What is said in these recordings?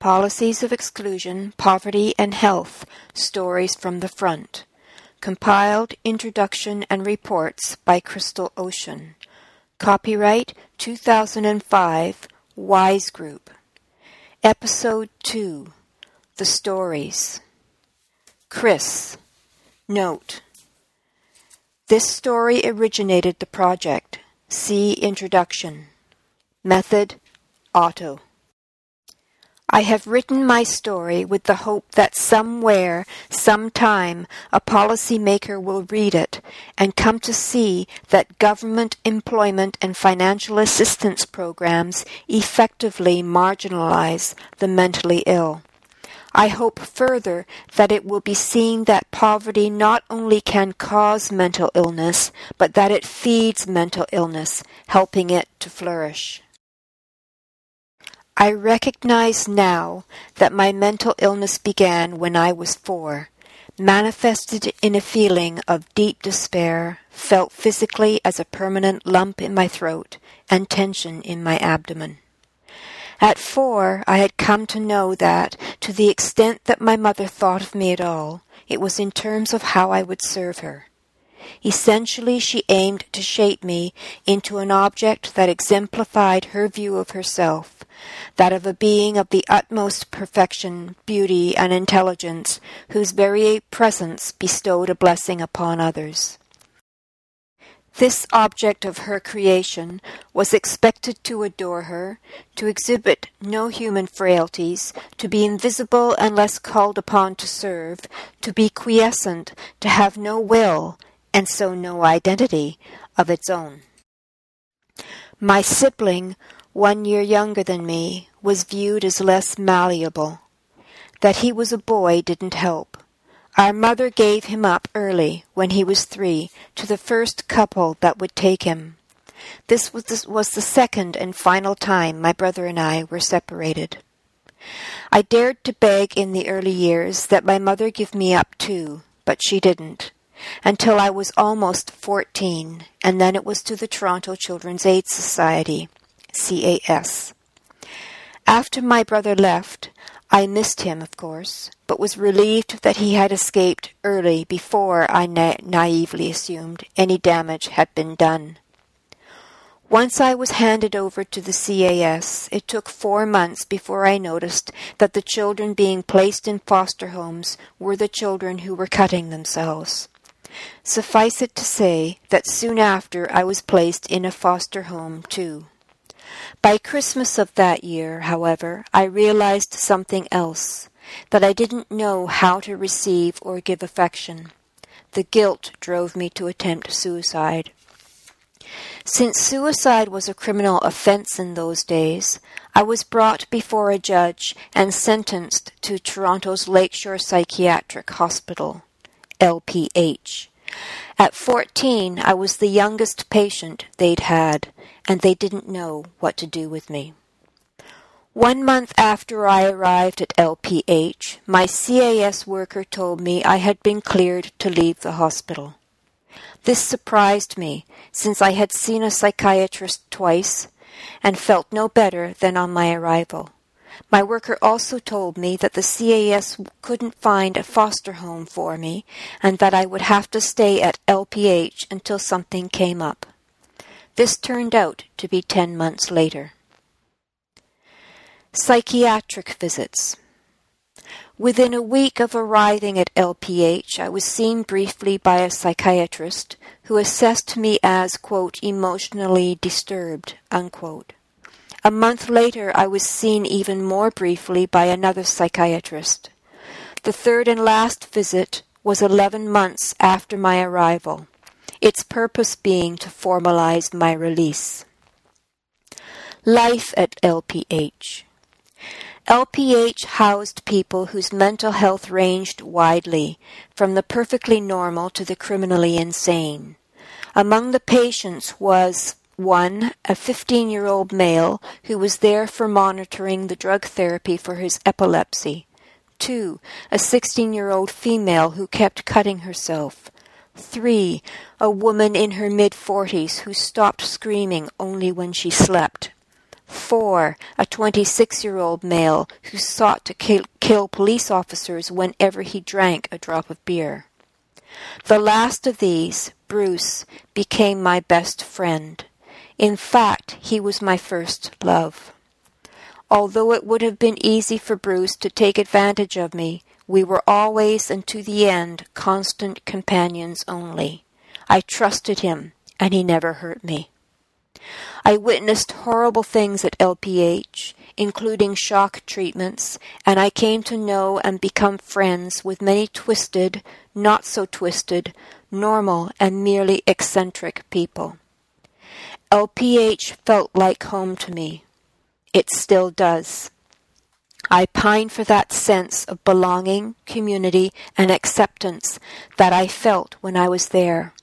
Policies of Exclusion, Poverty, and Health Stories from the Front. Compiled Introduction and Reports by Crystal Ocean. Copyright 2005 Wise Group. Episode 2 The Stories. Chris. Note. This story originated the project. See Introduction. Method Auto. I have written my story with the hope that somewhere, sometime, a policymaker will read it and come to see that government employment and financial assistance programs effectively marginalize the mentally ill. I hope further that it will be seen that poverty not only can cause mental illness, but that it feeds mental illness, helping it to flourish. I recognize now that my mental illness began when I was four, manifested in a feeling of deep despair, felt physically as a permanent lump in my throat and tension in my abdomen. At four, I had come to know that, to the extent that my mother thought of me at all, it was in terms of how I would serve her. Essentially, she aimed to shape me into an object that exemplified her view of herself, that of a being of the utmost perfection, beauty, and intelligence, whose very presence bestowed a blessing upon others. This object of her creation was expected to adore her, to exhibit no human frailties, to be invisible unless called upon to serve, to be quiescent, to have no will, and so no identity of its own. My sibling one year younger than me, was viewed as less malleable. That he was a boy didn't help. Our mother gave him up early, when he was three, to the first couple that would take him. This was the, was the second and final time my brother and I were separated. I dared to beg in the early years that my mother give me up too, but she didn't, until I was almost fourteen, and then it was to the Toronto Children's Aid Society, CAS. After my brother left, I missed him, of course, but was relieved that he had escaped early before I na- naively assumed any damage had been done. Once I was handed over to the CAS, it took four months before I noticed that the children being placed in foster homes were the children who were cutting themselves. Suffice it to say that soon after I was placed in a foster home, too. By Christmas of that year, however, I realized something else that I didn't know how to receive or give affection. The guilt drove me to attempt suicide. Since suicide was a criminal offense in those days, I was brought before a judge and sentenced to Toronto's Lakeshore Psychiatric Hospital, LPH. At fourteen, I was the youngest patient they'd had, and they didn't know what to do with me. One month after I arrived at LPH, my CAS worker told me I had been cleared to leave the hospital. This surprised me, since I had seen a psychiatrist twice and felt no better than on my arrival. My worker also told me that the CAS couldn't find a foster home for me and that I would have to stay at LPH until something came up. This turned out to be ten months later. Psychiatric visits. Within a week of arriving at LPH, I was seen briefly by a psychiatrist who assessed me as, quote, emotionally disturbed, unquote. A month later, I was seen even more briefly by another psychiatrist. The third and last visit was eleven months after my arrival, its purpose being to formalize my release. Life at LPH. LPH housed people whose mental health ranged widely, from the perfectly normal to the criminally insane. Among the patients was one, a 15 year old male who was there for monitoring the drug therapy for his epilepsy. Two, a 16 year old female who kept cutting herself. Three, a woman in her mid 40s who stopped screaming only when she slept. Four, a 26 year old male who sought to kill, kill police officers whenever he drank a drop of beer. The last of these, Bruce, became my best friend. In fact, he was my first love. Although it would have been easy for Bruce to take advantage of me, we were always and to the end constant companions only. I trusted him, and he never hurt me. I witnessed horrible things at LPH, including shock treatments, and I came to know and become friends with many twisted, not so twisted, normal, and merely eccentric people. LPH felt like home to me. It still does. I pine for that sense of belonging, community, and acceptance that I felt when I was there.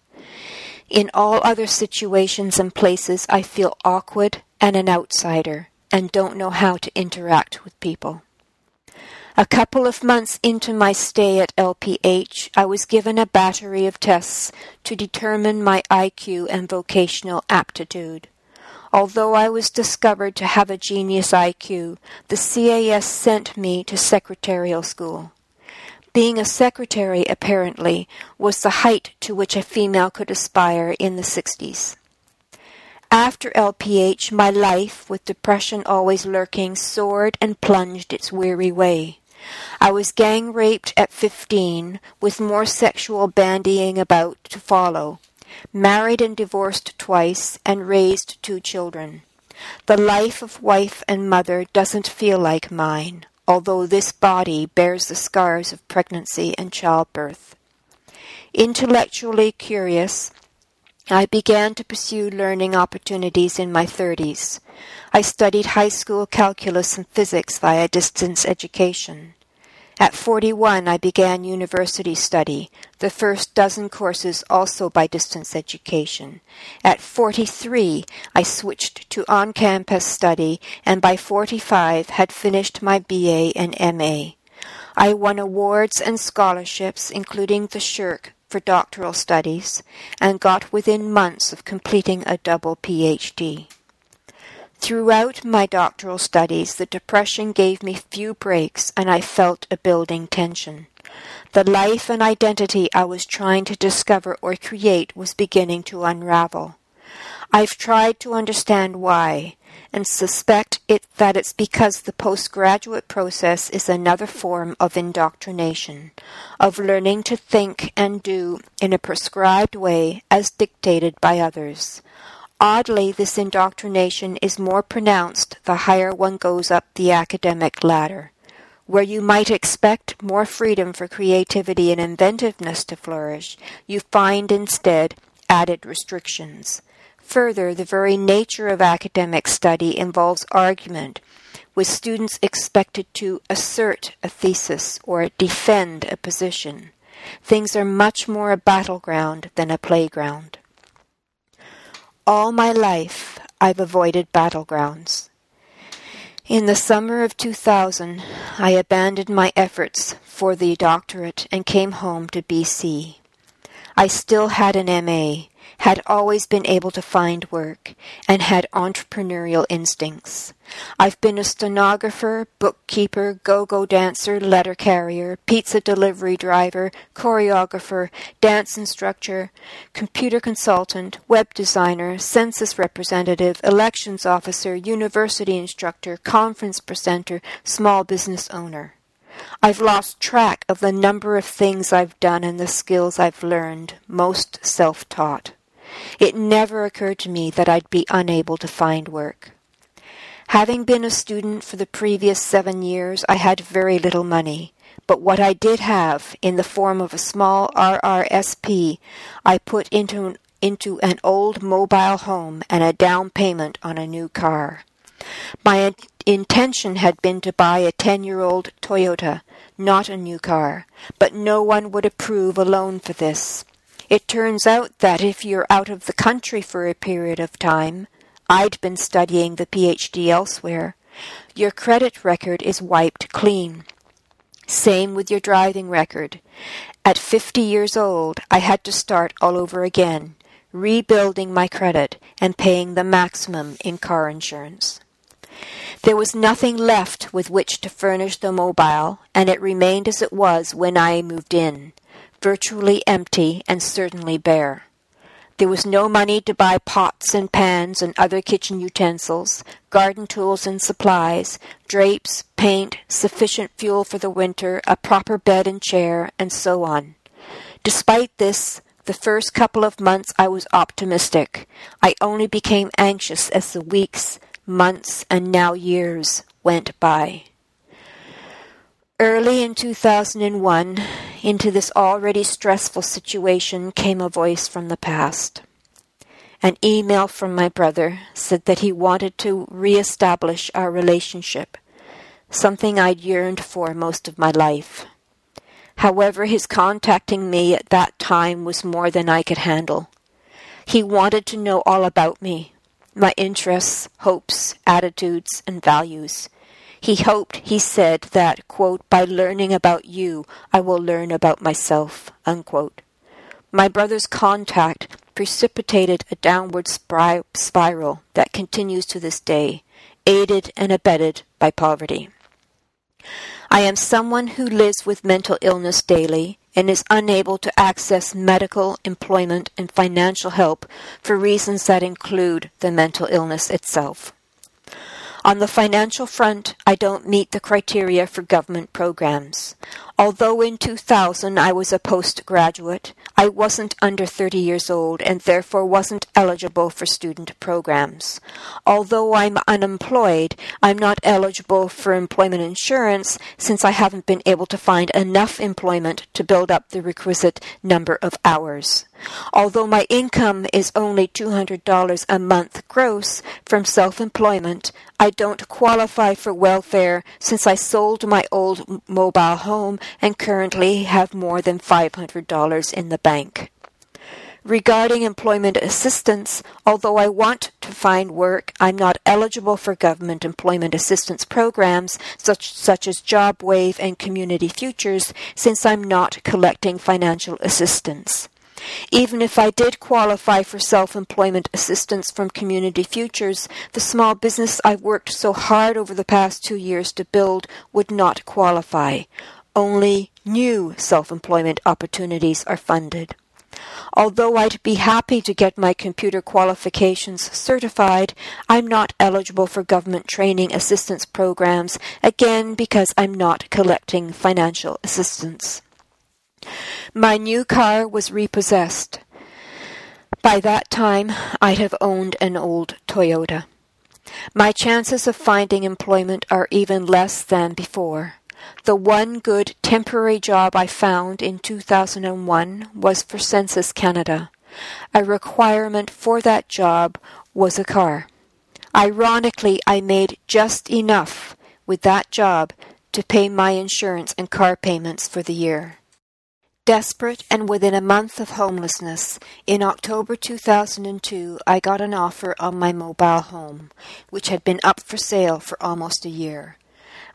In all other situations and places, I feel awkward and an outsider and don't know how to interact with people. A couple of months into my stay at LPH, I was given a battery of tests to determine my IQ and vocational aptitude. Although I was discovered to have a genius IQ, the CAS sent me to secretarial school. Being a secretary, apparently, was the height to which a female could aspire in the 60s. After LPH, my life, with depression always lurking, soared and plunged its weary way. I was gang raped at fifteen, with more sexual bandying about to follow. Married and divorced twice, and raised two children. The life of wife and mother doesn't feel like mine, although this body bears the scars of pregnancy and childbirth. Intellectually curious, I began to pursue learning opportunities in my thirties. I studied high school calculus and physics via distance education. At 41, I began university study, the first dozen courses also by distance education. At 43, I switched to on campus study, and by 45 had finished my BA and MA. I won awards and scholarships, including the SSHRC for doctoral studies, and got within months of completing a double PhD. Throughout my doctoral studies, the depression gave me few breaks, and I felt a building tension. The life and identity I was trying to discover or create was beginning to unravel. I've tried to understand why, and suspect it that it's because the postgraduate process is another form of indoctrination, of learning to think and do in a prescribed way as dictated by others, Oddly, this indoctrination is more pronounced the higher one goes up the academic ladder. Where you might expect more freedom for creativity and inventiveness to flourish, you find instead added restrictions. Further, the very nature of academic study involves argument, with students expected to assert a thesis or defend a position. Things are much more a battleground than a playground. All my life I've avoided battlegrounds. In the summer of 2000, I abandoned my efforts for the doctorate and came home to BC. I still had an MA, had always been able to find work, and had entrepreneurial instincts. I've been a stenographer, bookkeeper, go-go dancer, letter carrier, pizza delivery driver, choreographer, dance instructor, computer consultant, web designer, census representative, elections officer, university instructor, conference presenter, small business owner. I've lost track of the number of things I've done and the skills I've learned, most self-taught. It never occurred to me that I'd be unable to find work. Having been a student for the previous seven years, I had very little money, but what I did have, in the form of a small RRSP, I put into an, into an old mobile home and a down payment on a new car. My intention had been to buy a ten-year-old Toyota, not a new car, but no one would approve a loan for this. It turns out that if you're out of the country for a period of time, I'd been studying the PhD elsewhere, your credit record is wiped clean. Same with your driving record. At 50 years old, I had to start all over again, rebuilding my credit and paying the maximum in car insurance. There was nothing left with which to furnish the mobile, and it remained as it was when I moved in, virtually empty and certainly bare. There was no money to buy pots and pans and other kitchen utensils, garden tools and supplies, drapes, paint, sufficient fuel for the winter, a proper bed and chair, and so on. Despite this, the first couple of months I was optimistic. I only became anxious as the weeks, months, and now years went by. Early in 2001, into this already stressful situation came a voice from the past. An email from my brother said that he wanted to reestablish our relationship, something I'd yearned for most of my life. However, his contacting me at that time was more than I could handle. He wanted to know all about me, my interests, hopes, attitudes, and values. He hoped, he said, that, quote, by learning about you, I will learn about myself, unquote. My brother's contact precipitated a downward spiral that continues to this day, aided and abetted by poverty. I am someone who lives with mental illness daily and is unable to access medical, employment, and financial help for reasons that include the mental illness itself. On the financial front, I don't meet the criteria for government programs. Although in 2000 I was a postgraduate, I wasn't under 30 years old and therefore wasn't eligible for student programs. Although I'm unemployed, I'm not eligible for employment insurance since I haven't been able to find enough employment to build up the requisite number of hours. Although my income is only $200 a month gross from self employment, I don't qualify for welfare since I sold my old mobile home and currently have more than $500 in the bank. Regarding employment assistance, although I want to find work, I'm not eligible for government employment assistance programs such, such as JobWave and Community Futures since I'm not collecting financial assistance. Even if I did qualify for self-employment assistance from Community Futures, the small business I've worked so hard over the past two years to build would not qualify. Only new self-employment opportunities are funded. Although I'd be happy to get my computer qualifications certified, I'm not eligible for government training assistance programs, again because I'm not collecting financial assistance. My new car was repossessed. By that time, I'd have owned an old Toyota. My chances of finding employment are even less than before. The one good temporary job I found in 2001 was for Census Canada. A requirement for that job was a car. Ironically, I made just enough with that job to pay my insurance and car payments for the year. Desperate and within a month of homelessness, in October 2002 I got an offer on my mobile home, which had been up for sale for almost a year.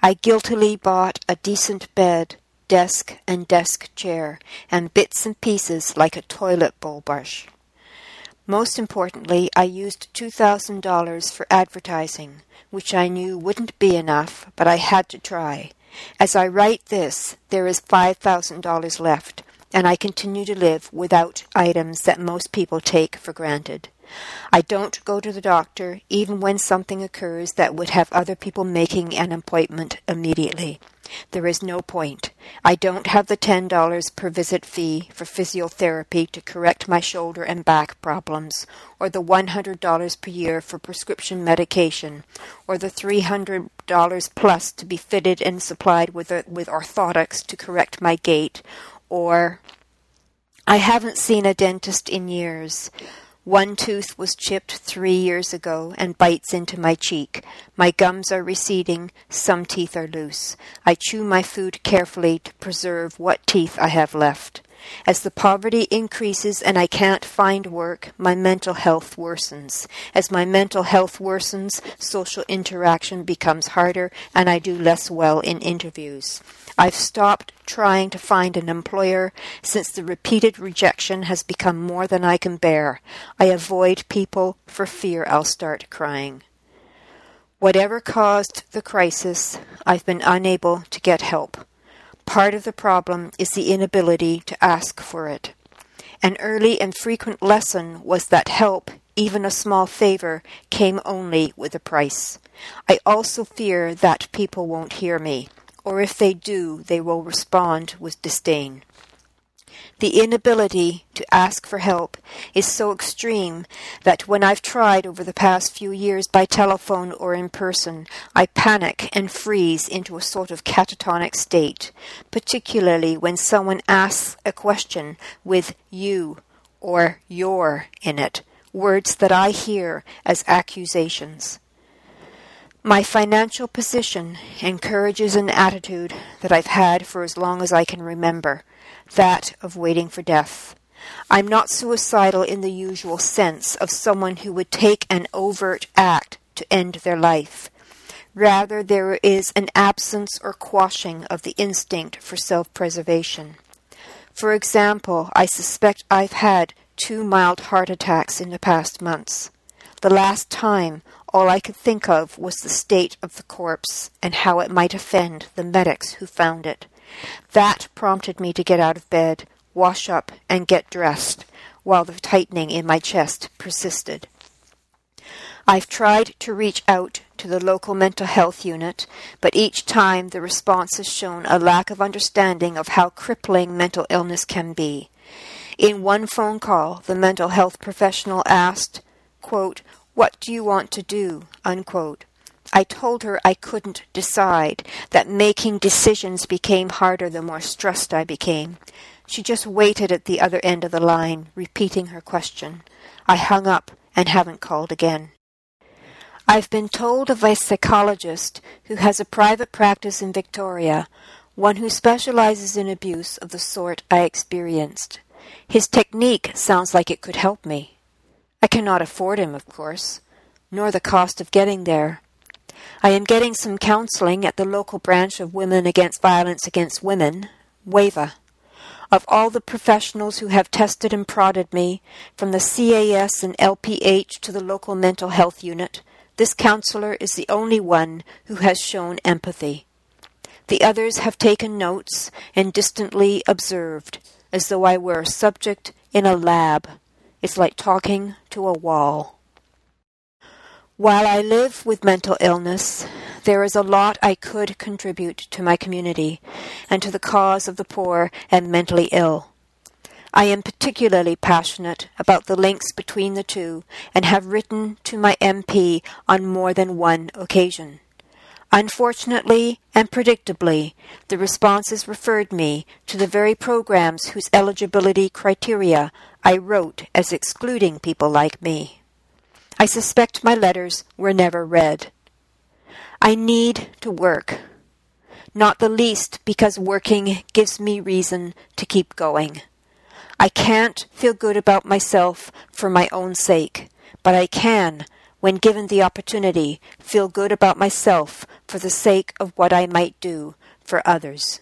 I guiltily bought a decent bed, desk, and desk chair, and bits and pieces like a toilet bowl brush. Most importantly, I used $2,000 for advertising, which I knew wouldn't be enough, but I had to try. As I write this, there is $5,000 left, and I continue to live without items that most people take for granted. I don't go to the doctor even when something occurs that would have other people making an appointment immediately. There is no point. I don't have the $10 per visit fee for physiotherapy to correct my shoulder and back problems, or the $100 per year for prescription medication, or the $300 plus to be fitted and supplied with, with orthotics to correct my gait, or I haven't seen a dentist in years. One tooth was chipped three years ago and bites into my cheek. My gums are receding, some teeth are loose. I chew my food carefully to preserve what teeth I have left. As the poverty increases and I can't find work, my mental health worsens. As my mental health worsens, social interaction becomes harder and I do less well in interviews. I've stopped trying to find an employer since the repeated rejection has become more than I can bear. I avoid people for fear I'll start crying. Whatever caused the crisis, I've been unable to get help. Part of the problem is the inability to ask for it. An early and frequent lesson was that help, even a small favor, came only with a price. I also fear that people won't hear me, or if they do, they will respond with disdain. The inability to ask for help is so extreme that when I've tried over the past few years by telephone or in person, I panic and freeze into a sort of catatonic state, particularly when someone asks a question with you or your in it, words that I hear as accusations. My financial position encourages an attitude that I've had for as long as I can remember that of waiting for death. I'm not suicidal in the usual sense of someone who would take an overt act to end their life. Rather, there is an absence or quashing of the instinct for self preservation. For example, I suspect I've had two mild heart attacks in the past months. The last time, all I could think of was the state of the corpse and how it might offend the medics who found it. That prompted me to get out of bed, wash up, and get dressed, while the tightening in my chest persisted. I've tried to reach out to the local mental health unit, but each time the response has shown a lack of understanding of how crippling mental illness can be. In one phone call, the mental health professional asked, quote, What do you want to do? Unquote. I told her I couldn't decide, that making decisions became harder the more stressed I became. She just waited at the other end of the line, repeating her question. I hung up and haven't called again. I've been told of a psychologist who has a private practice in Victoria, one who specializes in abuse of the sort I experienced. His technique sounds like it could help me. I cannot afford him, of course, nor the cost of getting there. I am getting some counseling at the local branch of Women Against Violence Against Women, WAVA. Of all the professionals who have tested and prodded me, from the CAS and LPH to the local mental health unit, this counselor is the only one who has shown empathy. The others have taken notes and distantly observed, as though I were a subject in a lab. It's like talking to a wall. While I live with mental illness, there is a lot I could contribute to my community and to the cause of the poor and mentally ill. I am particularly passionate about the links between the two and have written to my MP on more than one occasion. Unfortunately and predictably, the responses referred me to the very programs whose eligibility criteria I wrote as excluding people like me. I suspect my letters were never read. I need to work, not the least because working gives me reason to keep going. I can't feel good about myself for my own sake, but I can, when given the opportunity, feel good about myself for the sake of what I might do for others.